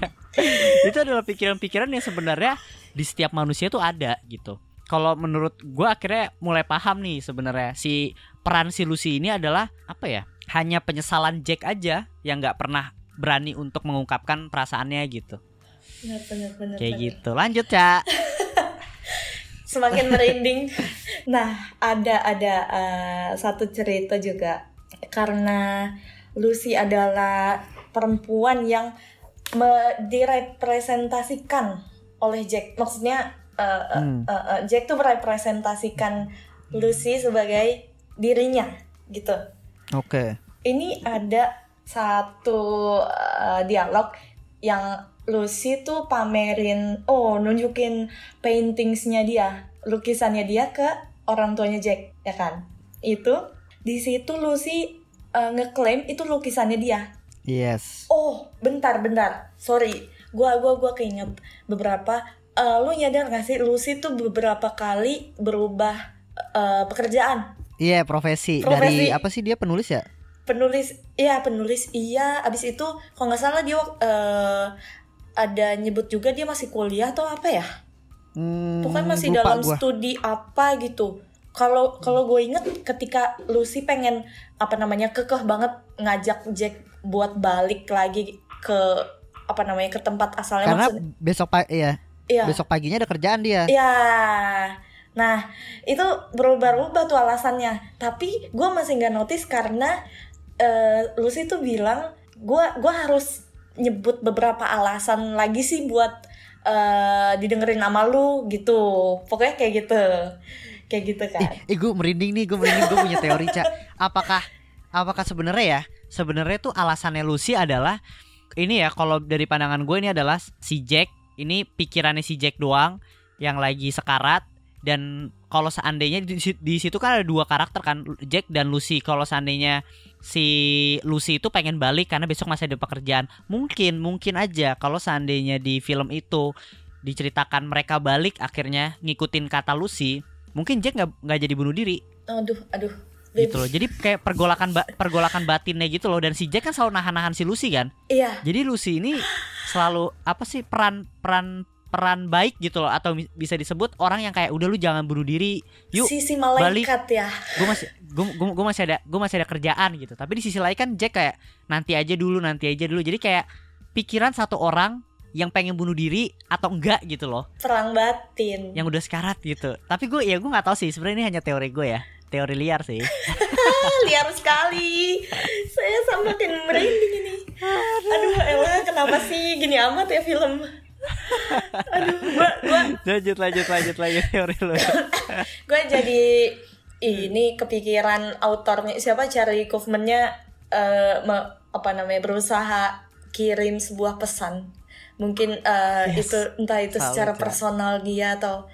itu adalah pikiran-pikiran yang sebenarnya di setiap manusia tuh ada gitu kalau menurut gue akhirnya mulai paham nih sebenarnya. Si peran si Lucy ini adalah apa ya hanya penyesalan Jack aja yang nggak pernah berani untuk mengungkapkan perasaannya gitu. Benar benar benar kayak benar. gitu. Lanjut cak. Semakin merinding. Nah ada ada eh, satu cerita juga. Karena Lucy adalah perempuan yang direpresentasikan oleh Jack. Maksudnya Hmm. eh, eh, Jack tuh merepresentasikan Lucy sebagai dirinya gitu. Oke. Ini ada satu uh, dialog yang Lucy tuh pamerin oh nunjukin paintingsnya dia lukisannya dia ke orang tuanya Jack ya kan? Itu di situ Lucy uh, ngeklaim itu lukisannya dia. Yes. Oh bentar bentar. Sorry. Gua gua gua keinget beberapa uh, lu nyadar gak sih Lucy tuh beberapa kali berubah uh, pekerjaan? Iya profesi. Profesi. dari apa sih dia penulis ya? Penulis iya penulis. Iya abis itu kalau nggak salah dia eh, ada nyebut juga dia masih kuliah atau apa ya? Hmm, pokoknya masih dalam gua. studi apa gitu. Kalau kalau gue inget ketika Lucy pengen apa namanya kekeh banget ngajak Jack buat balik lagi ke apa namanya ke tempat asalnya karena maksudnya. besok pagi iya iya besok paginya ada kerjaan dia Iya. Nah, itu berubah-ubah tuh alasannya. Tapi gue masih nggak notice karena eh, Lucy tuh bilang gue gua harus nyebut beberapa alasan lagi sih buat eh, didengerin nama lu gitu. Pokoknya kayak gitu. Kayak gitu kan. Eh, gue merinding nih, gue merinding, gue punya teori, Cak. Apakah apakah sebenarnya ya? Sebenarnya tuh alasannya Lucy adalah ini ya kalau dari pandangan gue ini adalah si Jack, ini pikirannya si Jack doang yang lagi sekarat dan kalau seandainya di, di situ kan ada dua karakter kan Jack dan Lucy. Kalau seandainya si Lucy itu pengen balik karena besok masih ada pekerjaan, mungkin mungkin aja kalau seandainya di film itu diceritakan mereka balik akhirnya ngikutin kata Lucy, mungkin Jack nggak nggak jadi bunuh diri Aduh, aduh. Gitu loh. Jadi kayak pergolakan ba- pergolakan batinnya gitu loh dan si Jack kan selalu nahan-nahan si Lucy kan. Iya. Jadi Lucy ini selalu apa sih peran peran peran baik gitu loh atau bisa disebut orang yang kayak udah lu jangan bunuh diri yuk Sisi malaikat ya. gue masih gue gue masih ada gue masih ada kerjaan gitu tapi di sisi lain kan Jack kayak nanti aja dulu nanti aja dulu jadi kayak pikiran satu orang yang pengen bunuh diri atau enggak gitu loh Perang batin. yang udah sekarat gitu tapi gue ya gue nggak tahu sih sebenarnya ini hanya teori gue ya teori liar sih liar sekali. Saya samakin merinding ini. Aduh, emang kenapa sih gini amat ya film? Aduh, gua gua lanjut lanjut lanjut lanjut teori lu gua jadi ini kepikiran autornya siapa Charlie Kaufman-nya me- apa namanya berusaha kirim sebuah pesan. Mungkin eh, Yes. itu entah itu Tahu, secara Ca. personal dia atau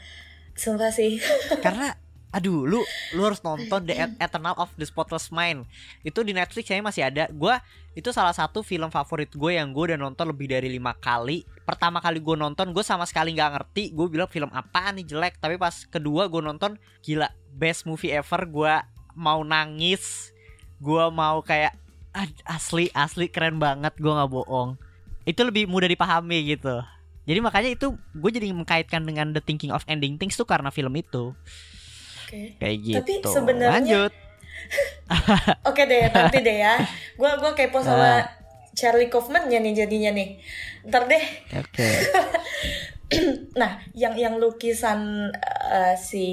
sumpah sih. karena aduh lu lu harus nonton The Eternal of the Spotless Mind. Itu di Netflix kayaknya masih ada. Gua itu salah satu film favorit gue yang gue udah nonton lebih dari lima kali. Pertama kali gue nonton gue sama sekali nggak ngerti gue bilang film apaan nih jelek. Tapi pas kedua gue nonton gila best movie ever gue mau nangis. Gue mau kayak "Ad- asli asli keren banget gue nggak bohong. Itu lebih mudah dipahami gitu. Jadi makanya itu gue jadi mengkaitkan dengan The Thinking of Ending Things tuh karena film itu Oke. kayak gitu. Tapi sebenarnya- lanjut. Oke deh, nanti deh ya. Gua gua kepo sama Ah. Charlie Kaufman-nya nih jadinya nih. Ntar deh. Oke. Nah, yang yang lukisan eh, si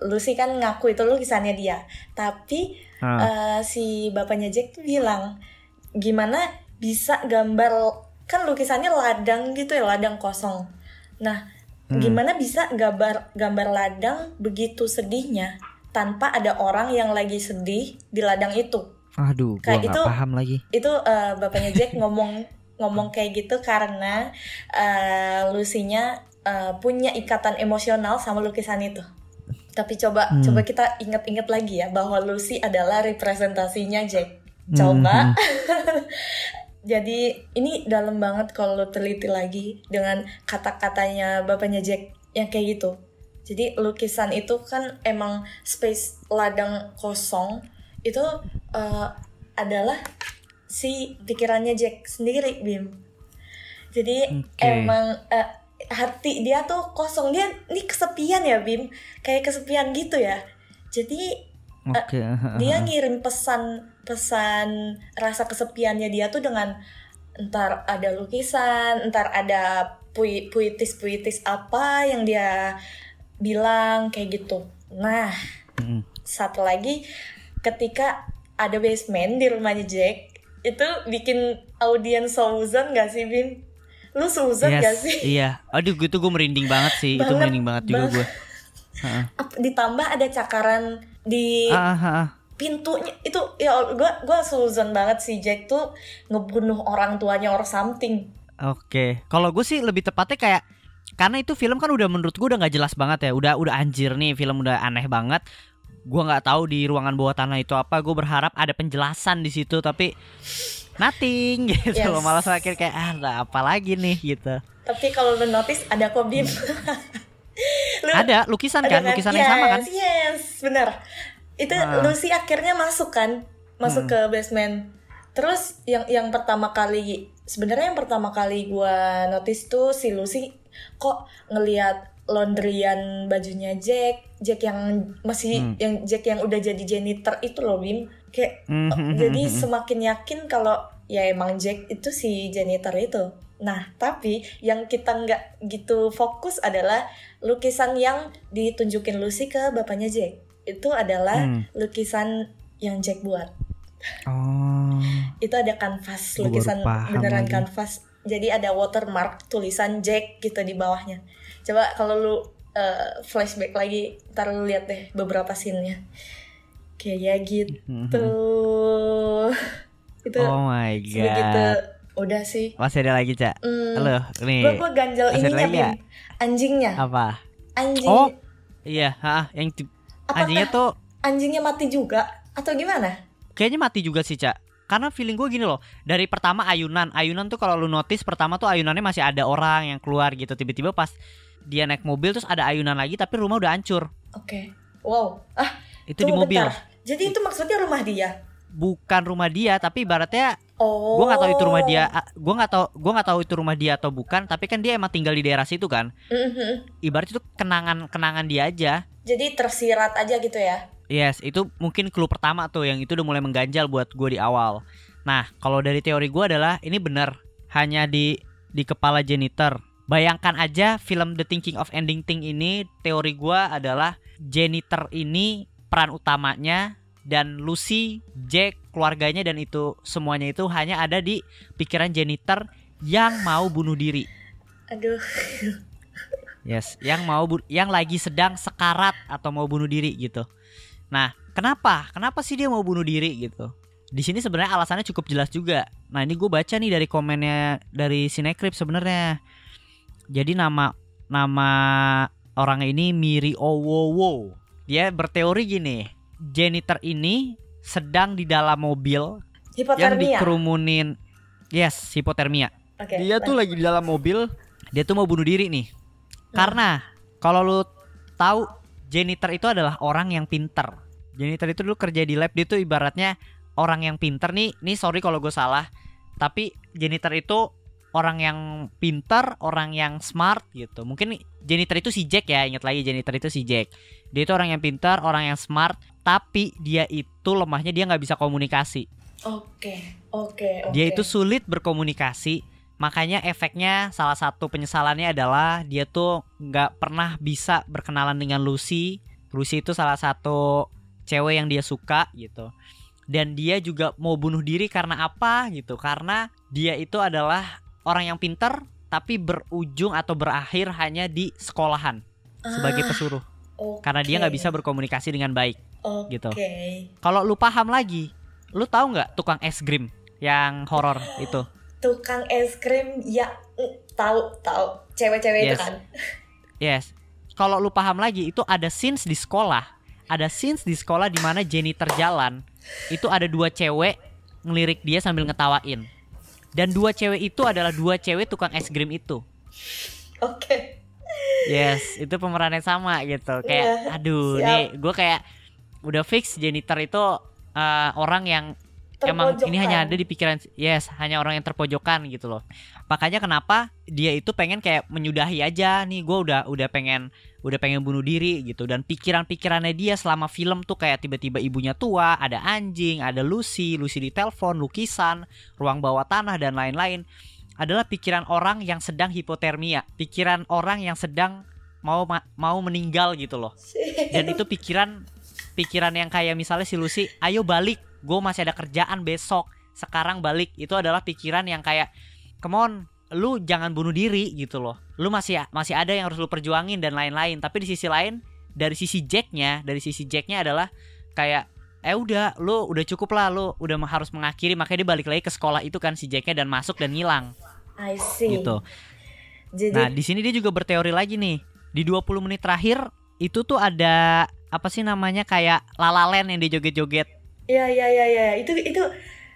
Lucy kan ngaku itu lukisannya dia. Tapi Ah. eh, si bapaknya Jack tuh bilang gimana bisa gambar kan lukisannya ladang gitu ya, ladang kosong. Nah, Hmm. gimana bisa gambar gambar ladang begitu sedihnya tanpa ada orang yang lagi sedih di ladang itu? Aduh, gua Kayak nggak itu- paham lagi. itu eh, bapaknya Jack ngomong ngomong kayak gitu karena eh, Lucy-nya eh, punya ikatan emosional sama lukisan itu. Tapi coba Hmm. coba kita ingat-ingat lagi ya bahwa Lucy adalah representasinya Jack. Hmm, Coba. Jadi ini dalam banget kalau lo teliti lagi dengan kata-katanya bapaknya Jack yang kayak gitu. Jadi lukisan itu kan emang space ladang kosong itu eh, adalah si pikirannya Jack sendiri Bim. Jadi Oke. emang eh, hati dia tuh kosong dia ini kesepian ya Bim kayak kesepian gitu ya. Jadi Oke. dia ngirim pesan pesan rasa kesepiannya dia tuh dengan entar ada lukisan, entar ada pui puitis puitis apa yang dia bilang kayak gitu. Nah, Mm. satu lagi ketika ada basement di rumahnya Jack itu bikin audiens Susan gak sih Bim? Lu Susan Yes, gak sih? Iya. Aduh, gitu gue merinding banget sih. itu Banget, merinding banget juga gue. Heeh. Ap- Ditambah ada cakaran di Ah, ah, ah. pintunya itu ya gua gua Susan banget sih Jack tuh ngebunuh orang tuanya or something. Oke. Kalau gue sih lebih tepatnya kayak karena itu film kan udah menurut gue udah nggak jelas banget ya. Udah udah anjir nih film udah aneh banget. Gua nggak tahu di ruangan bawah tanah itu apa. Gue berharap ada penjelasan di situ tapi nothing gitu Yes. Malah akhir kayak ah apa lagi nih gitu. Tapi kalau lu notice ada kok Bim. Lu- Ada lukisan kan, ada lukisan yang sama kan? Yes, Yes, bener. Itu Ah. Lucy akhirnya masuk kan, masuk ke basement. Terus yang yang pertama kali sebenarnya yang pertama kali gua notice tuh si Lucy kok ngelihat laundryan bajunya Jack, Jack yang masih Hmm. yang Jack yang udah jadi janitor itu loh Bim. Kayak Mhm, jadi mhm. semakin yakin kalau ya emang Jack itu si janitor itu. Nah, tapi yang kita nggak gitu fokus adalah lukisan yang ditunjukin Lucy ke bapaknya Jack. Itu adalah Hmm. lukisan yang Jack buat. Oh. Itu ada kanvas, lukisan beneran lagi. kanvas. Jadi ada watermark tulisan Jack gitu di bawahnya. Coba kalau lu uh, flashback lagi, ntar lu lihat deh beberapa scene-nya. Kayak gitu. Itu Oh my god. Udah sih. Masih ada lagi, Cak? Hmm, Halo, nih. Gua gua ganjal Masih ininya ya? Anjingnya. Apa? Anjing. Oh, iya, ha, yang Apakah anjingnya tuh anjingnya mati juga atau gimana? kayaknya mati juga sih, Cak. Karena feeling gue gini loh, dari pertama ayunan, ayunan tuh kalau lu notice pertama tuh ayunannya masih ada orang yang keluar gitu, tiba-tiba pas dia naik mobil terus ada ayunan lagi tapi rumah udah hancur. Oke. Wow. Ah, Itu di mobil. bentar. Jadi itu maksudnya rumah dia. Bukan rumah dia tapi ibaratnya Oh. gue nggak tahu itu rumah dia gue nggak tahu gue nggak tahu itu rumah dia atau bukan tapi kan dia emang tinggal di daerah situ kan Mhm. ibarat itu kenangan kenangan dia aja Jadi tersirat aja gitu ya. yes itu mungkin clue pertama tuh yang itu udah mulai mengganjal buat gue di awal nah kalau dari teori gue adalah ini benar hanya di di kepala janitor bayangkan aja film The Thinking of Ending Thing ini teori gue adalah janitor ini peran utamanya dan Lucy, Jack, keluarganya dan itu semuanya itu hanya ada di pikiran janitor yang mau bunuh diri. Aduh. Yes, yang mau bu- yang lagi sedang sekarat atau mau bunuh diri gitu. Nah, kenapa? Kenapa sih dia mau bunuh diri gitu? Di sini sebenarnya alasannya cukup jelas juga. Nah, ini gue baca nih dari komennya dari Cinecrip sebenarnya. Jadi nama nama orang ini Miri Owowo. Dia berteori gini, janitor ini sedang di dalam mobil yang Hipotermia. dikerumunin yes, hipotermia. Oke. Dia tuh lagi di dalam mobil, dia tuh mau bunuh diri nih. Karena kalau lu tahu janitor itu adalah orang yang pinter. Janitor itu dulu kerja di lab, dia tuh ibaratnya orang yang pinter nih. Nih sorry kalau gue salah, tapi janitor itu orang yang pinter, orang yang smart gitu. Mungkin janitor itu si Jack ya, ingat lagi janitor itu si Jack. Dia itu orang yang pinter, orang yang smart, tapi dia itu lemahnya dia nggak bisa komunikasi. Oke. Oke. Oke. Dia itu sulit berkomunikasi. Makanya efeknya salah satu penyesalannya adalah dia tuh nggak pernah bisa berkenalan dengan Lucy. Lucy itu salah satu cewek yang dia suka gitu. Dan dia juga mau bunuh diri karena apa gitu? Karena dia itu adalah orang yang pinter tapi berujung atau berakhir hanya di sekolahan sebagai Ah, pesuruh. oke. Karena dia nggak bisa berkomunikasi dengan baik. Oke. gitu. Kalau lu paham lagi, lu tahu nggak tukang es krim yang horor itu? Tukang es krim ya mm, tahu tahu cewek-cewek itu Yes. kan. Yes. Kalau lu paham lagi itu ada scenes di sekolah. Ada scenes di sekolah di mana janitor jalan. Itu ada dua cewek ngelirik dia sambil ngetawain. Dan dua cewek itu adalah dua cewek tukang es krim itu. Oke. Yes, itu pemerannya sama gitu. Kayak Iya, aduh, siap. nih gue kayak udah fix janitor itu eh, orang yang emang ini hanya ada di pikiran yes, hanya orang yang terpojokan gitu loh. Makanya kenapa dia itu pengen kayak menyudahi aja nih gue udah udah pengen udah pengen bunuh diri gitu dan pikiran-pikirannya dia selama film tuh kayak tiba-tiba ibunya tua, ada anjing, ada Lucy, Lucy di telepon, lukisan, ruang bawah tanah dan lain-lain adalah pikiran orang yang sedang hipotermia, pikiran orang yang sedang mau ma- mau meninggal gitu loh. Dan itu pikiran pikiran yang kayak misalnya si Lucy, ayo balik, gue masih ada kerjaan besok, sekarang balik. Itu adalah pikiran yang kayak, come on, lu jangan bunuh diri gitu loh. Lu masih masih ada yang harus lu perjuangin dan lain-lain. Tapi di sisi lain, dari sisi Jacknya, dari sisi Jacknya adalah kayak eh udah lu udah cukup lah lu udah harus mengakhiri makanya dia balik lagi ke sekolah itu kan si Jacknya dan masuk dan ngilang I see. gitu. Jadi Nah, di sini dia juga berteori lagi nih. Di 20 menit terakhir itu tuh ada apa sih namanya kayak lalalen yang dia joget-joget. ya ya ya itu itu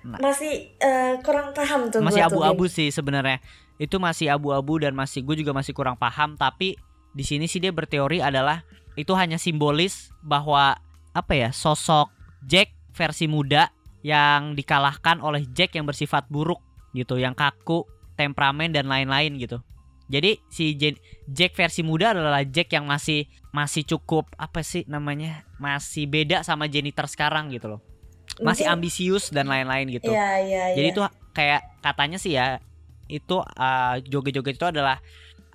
Nah. masih eh, kurang paham tuh Masih abu-abu sih sebenarnya. Itu masih abu-abu dan masih gue juga masih kurang paham tapi di sini sih dia berteori adalah itu hanya simbolis bahwa apa ya sosok Jack versi muda yang dikalahkan oleh Jack yang bersifat buruk gitu, yang kaku, temperamen dan lain-lain gitu. Jadi si Jen- Jack versi muda adalah Jack yang masih masih cukup apa sih namanya? Masih beda sama janitor sekarang gitu loh. Masih Mungkin- ambisius dan lain-lain gitu. Iya iya Jadi iya. itu kayak katanya sih ya itu uh, joget-joget itu adalah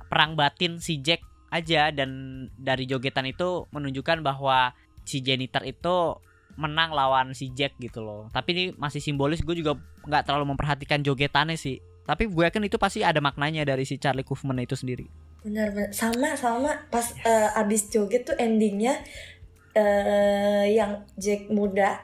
perang batin si Jack aja dan dari jogetan itu menunjukkan bahwa si janitor itu menang lawan si Jack gitu loh. Tapi ini masih simbolis gue juga nggak terlalu memperhatikan jogetannya sih. Tapi gue yakin itu pasti ada maknanya dari si Charlie Kaufman itu sendiri. benar benar sama sama pas eh, abis joget tuh endingnya eh yang Jack muda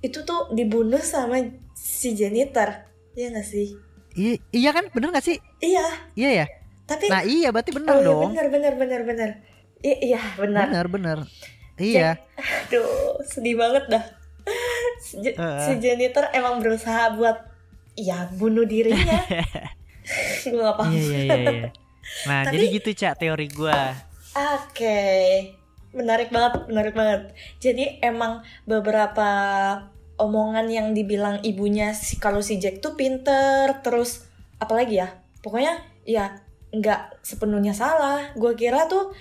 itu tuh dibunuh sama si janitor Iya gak sih Iya, iya kan bener gak sih? iya Iya ya. tapi Nah iya berarti bener oh, iya, dong. benar benar benar benar I- iya benar Bener bener. Iya. aduh sedih banget dah si, Heeh. si janitor emang berusaha buat ya bunuh dirinya gue gak paham Iya iya iya. iya. Nah Tapi- jadi gitu cak teori gue. Oke, menarik banget, menarik banget. Jadi emang beberapa omongan yang dibilang ibunya si kalau si Jack tuh pinter terus apalagi ya pokoknya ya nggak sepenuhnya salah gue kira tuh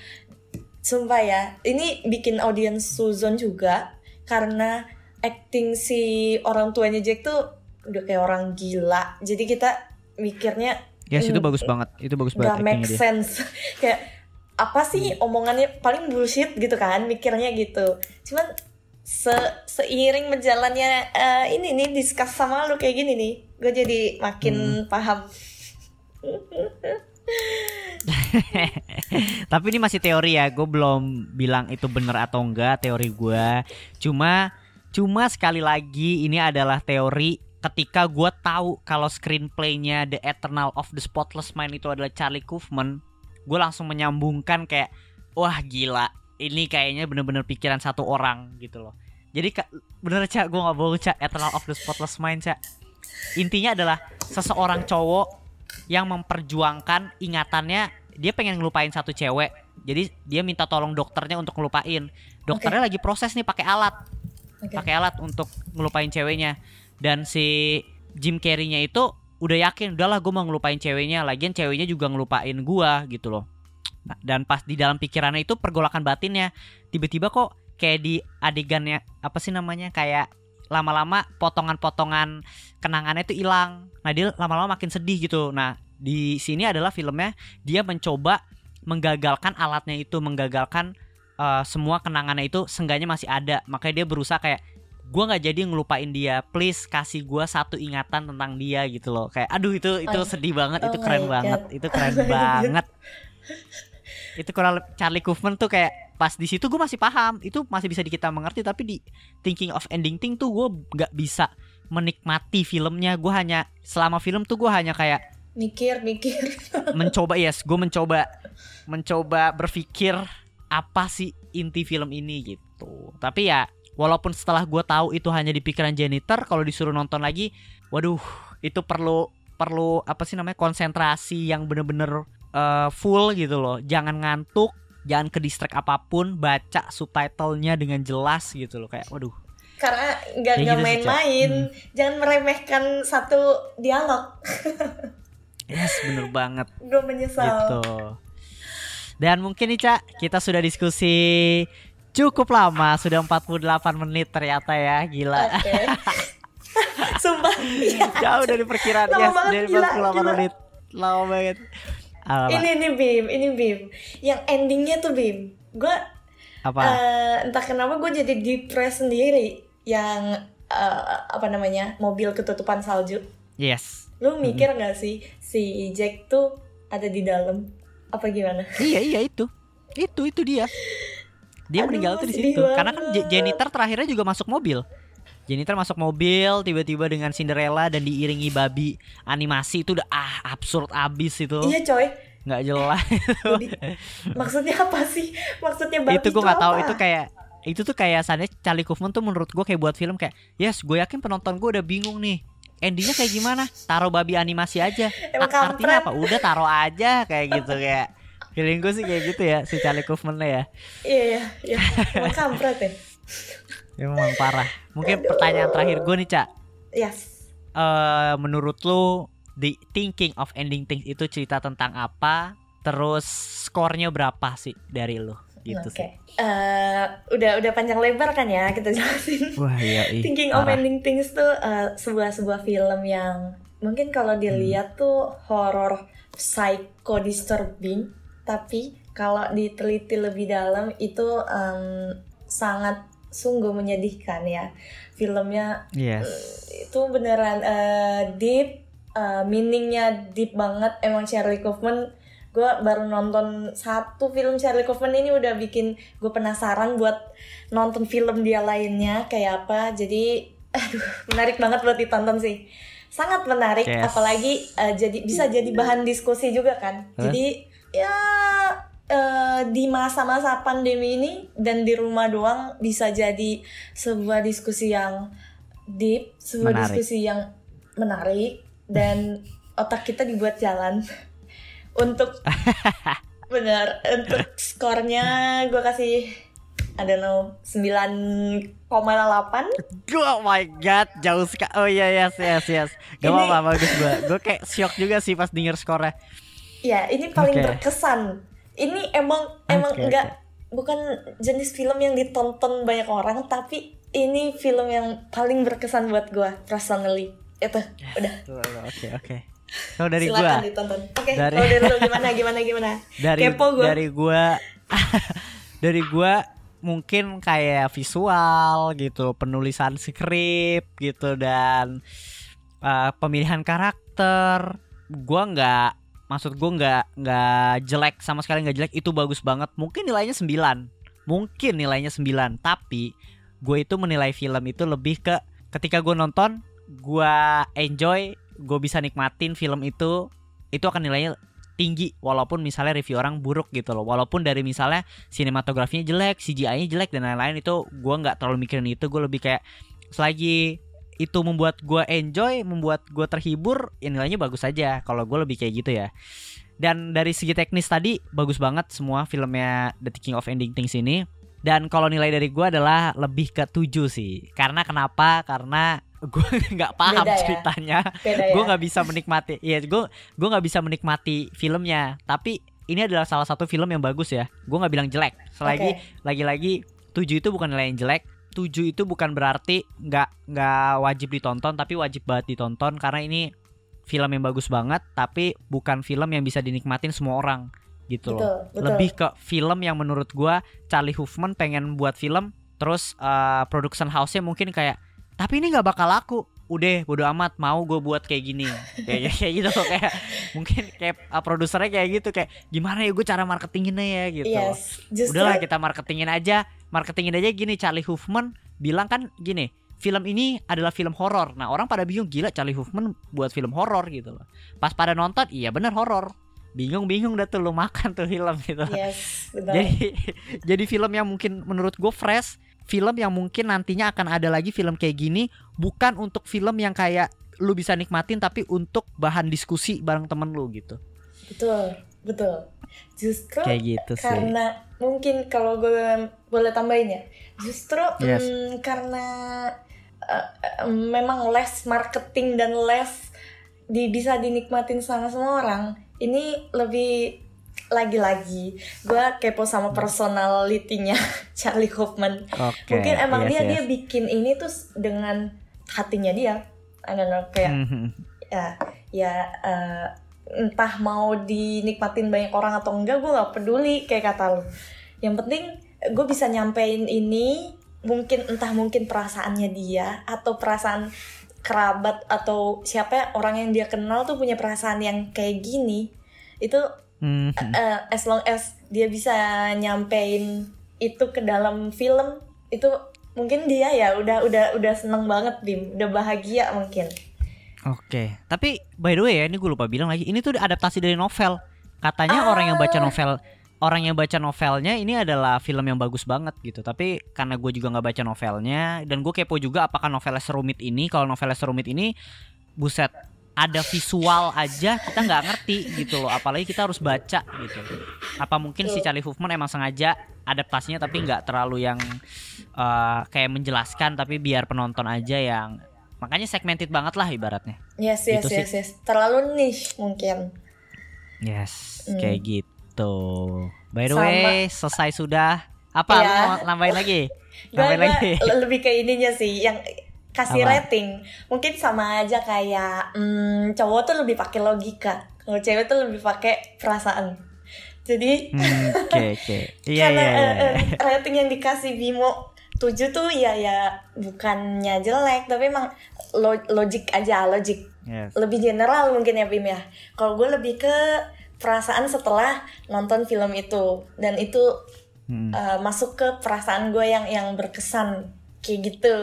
sumpah ya ini bikin audiens Susan juga karena acting si orang tuanya Jack tuh udah kayak orang gila. Jadi kita mikirnya Yes, itu bagus banget. Itu bagus banget gak make sense. Kayak apa sih omongannya? Paling bullshit gitu kan mikirnya gitu. Cuman se seiring berjalannya eh, ini nih discuss sama lu kayak gini nih gue jadi makin paham. Tapi ini masih teori ya, gue belum bilang itu bener atau enggak teori gue. Cuma, cuma sekali lagi ini adalah teori ketika gue tahu kalau screenplaynya The Eternal of the Spotless Mind itu adalah Charlie Kaufman, gue langsung menyambungkan kayak, wah gila, ini kayaknya bener-bener pikiran satu orang gitu loh. Jadi ka- bener cak, gue nggak bohong cak, Eternal of the Spotless Mind cak. Intinya adalah seseorang cowok yang memperjuangkan ingatannya dia pengen ngelupain satu cewek jadi dia minta tolong dokternya untuk ngelupain dokternya lagi proses nih pakai alat Oke. pakai alat untuk ngelupain ceweknya dan si Jim Carrey-nya itu udah yakin udahlah gue mau ngelupain ceweknya lagian ceweknya juga ngelupain gua gitu loh Nah, dan pas di dalam pikirannya itu pergolakan batinnya tiba-tiba kok kayak di adegannya apa sih namanya kayak lama-lama potongan-potongan kenangannya itu hilang. Nah dia lama-lama makin sedih gitu. Nah di sini adalah filmnya dia mencoba menggagalkan alatnya itu, menggagalkan eh, semua kenangannya itu seenggaknya masih ada. Makanya dia berusaha kayak gua nggak jadi ngelupain dia. Please kasih gua satu ingatan tentang dia gitu loh. Kayak aduh itu itu Oh, sedih banget, oh itu keren God. banget, itu keren Oh banget. itu kurang Charlie Kaufman tuh kayak pas di situ gue masih paham itu masih bisa di kita mengerti tapi di thinking of ending thing tuh gue nggak bisa menikmati filmnya gue hanya selama film tuh gue hanya kayak mikir mikir mencoba yes gue mencoba mencoba berpikir apa sih inti film ini gitu tapi ya walaupun setelah gue tahu itu hanya di pikiran janitor kalau disuruh nonton lagi waduh itu perlu perlu apa sih namanya konsentrasi yang bener-bener eh, full gitu loh. Jangan ngantuk jangan ke distract apa pun baca subtitlenya dengan jelas gitu loh. Kayak waduh. Karena nggak nggak gitu sih, Cak. main-main jangan meremehkan satu dialog. Yes bener banget. Gue menyesal. Gitu. Dan mungkin nih Cak, kita sudah diskusi cukup lama, sudah 48 menit ternyata ya, gila. Oke. Sumpah. Iya. Jauh dari perkiraan Lama yes, banget, dari gila, 48 gila. menit. Lama banget. Apa? Ini nih Bim, ini Bim. Yang endingnya tuh Bim. Gue apa? eh, entah kenapa gue jadi depres sendiri. Yang eh, apa namanya mobil ketutupan salju. yes. Lu mikir nggak sih si Jack tuh ada di dalam? Apa gimana? Iya, iya itu. Itu itu dia. Dia Aduh, meninggal tuh di situ. Karena kan janitor terakhirnya juga masuk mobil. Janitor masuk mobil tiba-tiba dengan Cinderella dan diiringi babi animasi itu udah ah absurd abis itu. Iya coy. nggak jelas. Jadi, maksudnya apa sih? Maksudnya babi itu gue nggak tahu itu kayak itu tuh kayak sana Charlie Kaufman tuh menurut gue kayak buat film kayak yes gue yakin penonton gue udah bingung nih endingnya kayak gimana taruh babi animasi aja Emang artinya apa udah taruh aja kayak gitu kayak feeling gue sih kayak gitu ya si Charlie Kaufman ya Iya iya iya. Emang kampret ya. memang parah mungkin pertanyaan terakhir gue nih cak Yes. eh menurut lu the thinking of ending things itu cerita tentang apa terus skornya berapa sih dari lu gitu Oke. sih Eh, udah udah panjang lebar kan ya kita jelasin. wah iya ih, Thinking of parah. Ending Things tuh sebuah sebuah film yang mungkin kalau dilihat Hmm. tuh horror psycho disturbing, tapi kalau diteliti lebih dalam itu em, sangat sungguh menyedihkan ya. Filmnya yes itu beneran eh, deep, eh, meaningnya deep banget. Emang Charlie Kaufman, gue baru nonton satu film Charlie Kaufman ini udah bikin gue penasaran buat nonton film dia lainnya kayak apa. Jadi, aduh, menarik banget buat ditonton sih. Sangat menarik, Yes. apalagi eh, jadi bisa jadi bahan diskusi juga kan. Hah? Jadi ya eh, di masa-masa pandemi ini dan di rumah doang bisa jadi sebuah diskusi yang deep, sebuah Menarik. diskusi yang menarik dan otak kita dibuat jalan untuk benar untuk skornya gue kasih I don't know 9,8 Oh my god, jauh sekali. Oh iya yes yes yes. Gak apa-apa bagus gue. Gue kayak shock juga sih pas denger skornya. Ya, ini paling Oke. berkesan. Ini emang emang Oke, enggak bukan jenis film yang ditonton banyak orang, tapi ini film yang paling berkesan buat gua personally. Itu udah. Tuh, Oke oke. Kalau dari gue, Silakan ditonton. Oke, Dari- kalau dari lu gimana gimana gimana? dari Kepo gua. dari gue, dari gue mungkin kayak visual gitu, penulisan skrip gitu dan uh, pemilihan karakter. Gue nggak maksud gue nggak nggak jelek sama sekali nggak jelek itu bagus banget. Mungkin nilainya 9 mungkin nilainya 9 tapi gue itu menilai film itu lebih ke ketika gue nonton gue enjoy gue bisa nikmatin film itu itu akan nilainya tinggi. Walaupun misalnya review orang buruk gitu loh. Walaupun dari misalnya sinematografinya jelek CGI-nya jelek dan lain-lain itu gue nggak terlalu mikirin itu. Gue lebih kayak selagi itu membuat gue enjoy membuat gue terhibur ya nilainya bagus aja. Kalau gue lebih kayak gitu ya. Dan dari segi teknis tadi bagus banget semua filmnya The King of Ending Things ini. Dan kalau nilai dari gue adalah lebih ke 7 sih. Karena kenapa? Karena gue nggak paham Beda ya? ceritanya. Beda ya. gue nggak bisa menikmati iya gue gue nggak bisa menikmati filmnya. Tapi ini adalah salah satu film yang bagus ya. Gue nggak bilang jelek. Selagi Oke. lagi-lagi 7 itu bukan nilai yang jelek 7 itu bukan berarti nggak nggak wajib ditonton tapi wajib banget ditonton. Karena ini film yang bagus banget tapi bukan film yang bisa dinikmatin semua orang gitu loh. Betul, betul. lebih ke film yang menurut gua Charlie Huffman pengen buat film terus uh, production house-nya mungkin kayak tapi ini nggak bakal laku. Udah bodo amat mau gue buat kayak gini. Kayak kayak gitu loh kayak mungkin kayak uh, produsernya kayak gitu kayak gimana ya gue cara marketinginnya ya? Gitu Yes, justru udahlah kita marketingin aja marketingin aja gini Charlie Huffman bilang kan gini film ini adalah film horor. Nah orang pada bingung gila Charlie Huffman buat film horor gitu loh. Pas pada nonton iya bener horor. Bingung-bingung dah tuh lu makan tuh film gitu. Yes, betul. jadi jadi film yang mungkin menurut gue fresh film yang mungkin nantinya akan ada lagi film kayak gini bukan untuk film yang kayak lu bisa nikmatin tapi untuk bahan diskusi bareng temen lu gitu. Betul, betul. Justru kayak gitu sih. karena mungkin kalau gue boleh tambahin ya, justru Yes. mm, karena eh, memang less marketing dan less di, bisa dinikmatin sama semua orang. Ini lebih lagi-lagi gue kepo sama personalitinya Charlie Hoffman. oke Mungkin emang yes, dia yes. dia bikin ini tuh dengan hatinya dia. I don't know, kayak Mhm. ya ya eh, entah mau dinikmatin banyak orang atau enggak gue nggak peduli kayak kata lu yang penting gue bisa nyampein ini mungkin entah mungkin perasaannya dia atau perasaan kerabat atau siapa ya, orang yang dia kenal tuh punya perasaan yang kayak gini itu Mhm. eh, as long as dia bisa nyampein itu ke dalam film itu mungkin dia ya udah udah udah seneng banget bim udah bahagia mungkin Oke, tapi by the way ya, ini gue lupa bilang lagi, ini tuh adaptasi dari novel. Katanya Ah. orang yang baca novel, orang yang baca novelnya ini adalah film yang bagus banget gitu. Tapi karena gue juga nggak baca novelnya, dan gue kepo juga apakah novelnya serumit ini. Kalau novelnya serumit ini, buset, ada visual aja kita nggak ngerti gitu loh. Apalagi kita harus baca gitu. Apa mungkin si Charlie Huffman emang sengaja adaptasinya tapi nggak terlalu yang eh, kayak menjelaskan, tapi biar penonton aja yang makanya segmented banget lah ibaratnya. Yes, yes, Gitu yes, yes. Terlalu niche mungkin. Yes, Hmm. kayak gitu. By the Sama. way, selesai sudah. Apa? Iya. Lu mau nambahin lagi? Nambahin lagi. lebih ke ininya sih, yang kasih Apa? rating. Mungkin sama aja kayak hmm, cowok tuh lebih pakai logika, kalau cewek tuh lebih pakai perasaan. Jadi Hmm, Oke, oke. Iya, karena iya, iya. eh, eh, rating yang dikasih Bimo 7 tuh ya ya bukannya jelek, tapi emang lo- logik aja, logik. Yes. Lebih general mungkin ya Bim ya. Kalau gue lebih ke perasaan setelah nonton film itu dan itu Hmm. uh, masuk ke perasaan gue yang yang berkesan kayak gitu.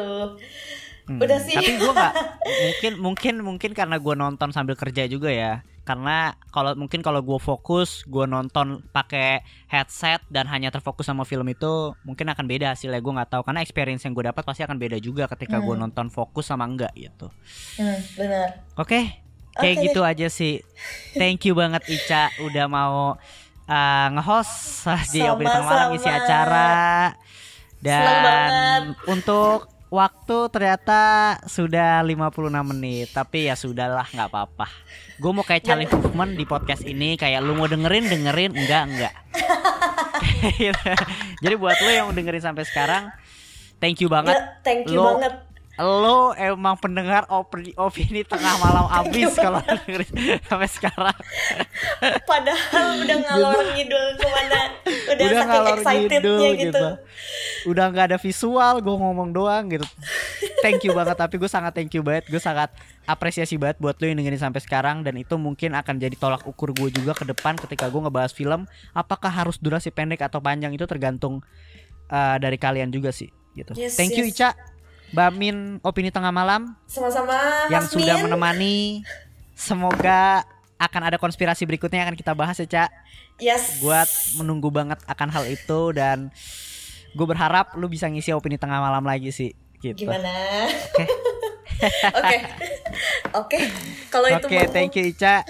Hmm, Udah sih. Tapi gue nggak mungkin mungkin mungkin karena gue nonton sambil kerja juga ya. Karena kalau mungkin kalau gue fokus, gue nonton pakai headset dan hanya terfokus sama film itu, mungkin akan beda hasilnya. Gue nggak tahu karena experience yang gue dapat pasti akan beda juga ketika gue Hmm. nonton fokus sama enggak gitu. Hmm, benar. Oke, kayak Oke gitu aja sih. Thank you banget Ica udah mau uh, nge-host di Opini Malam Sama-sama. acara. Dan untuk waktu ternyata sudah 56 menit, tapi ya sudahlah nggak apa-apa. Gue mau kayak challenge movement di podcast ini kayak lu mau dengerin dengerin enggak enggak. Jadi buat lu yang dengerin sampai sekarang, thank you banget. Ya, thank you Lo- banget. Lo emang pendengar opini, opini tengah malam abis kalau dengerin sampai sekarang. Padahal udah ngalor ngidul ke mana, udah, saking ngalor excitednya ngidul gitu. Udah nggak ada visual, gue ngomong doang gitu. Thank you banget, tapi gue sangat thank you banget. Gue sangat apresiasi banget buat lo yang dengerin sampai sekarang dan itu mungkin akan jadi tolak ukur gue juga ke depan ketika gue ngebahas film. Apakah harus durasi pendek atau panjang itu tergantung uh, dari kalian juga sih. Gitu. Yes, thank you yes. Ica, Mbak Min, opini tengah malam Sama-sama yang Mas sudah Min. menemani. Semoga akan ada konspirasi berikutnya yang akan kita bahas ya, Cak Yes. buat menunggu banget akan hal itu dan gue berharap lu bisa ngisi opini tengah malam lagi sih gitu. Gimana? Oke. Oke. Oke. Kalau itu Oke, mau- thank you Ica.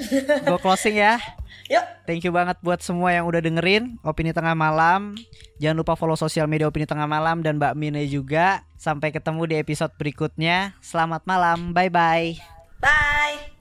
Gue closing ya. Yuk. Thank you banget buat semua yang udah dengerin Opini Tengah Malam. Jangan lupa follow sosial media Opini Tengah Malam dan Mbak Mine juga. Sampai ketemu di episode berikutnya. Selamat malam. Bye bye. Bye.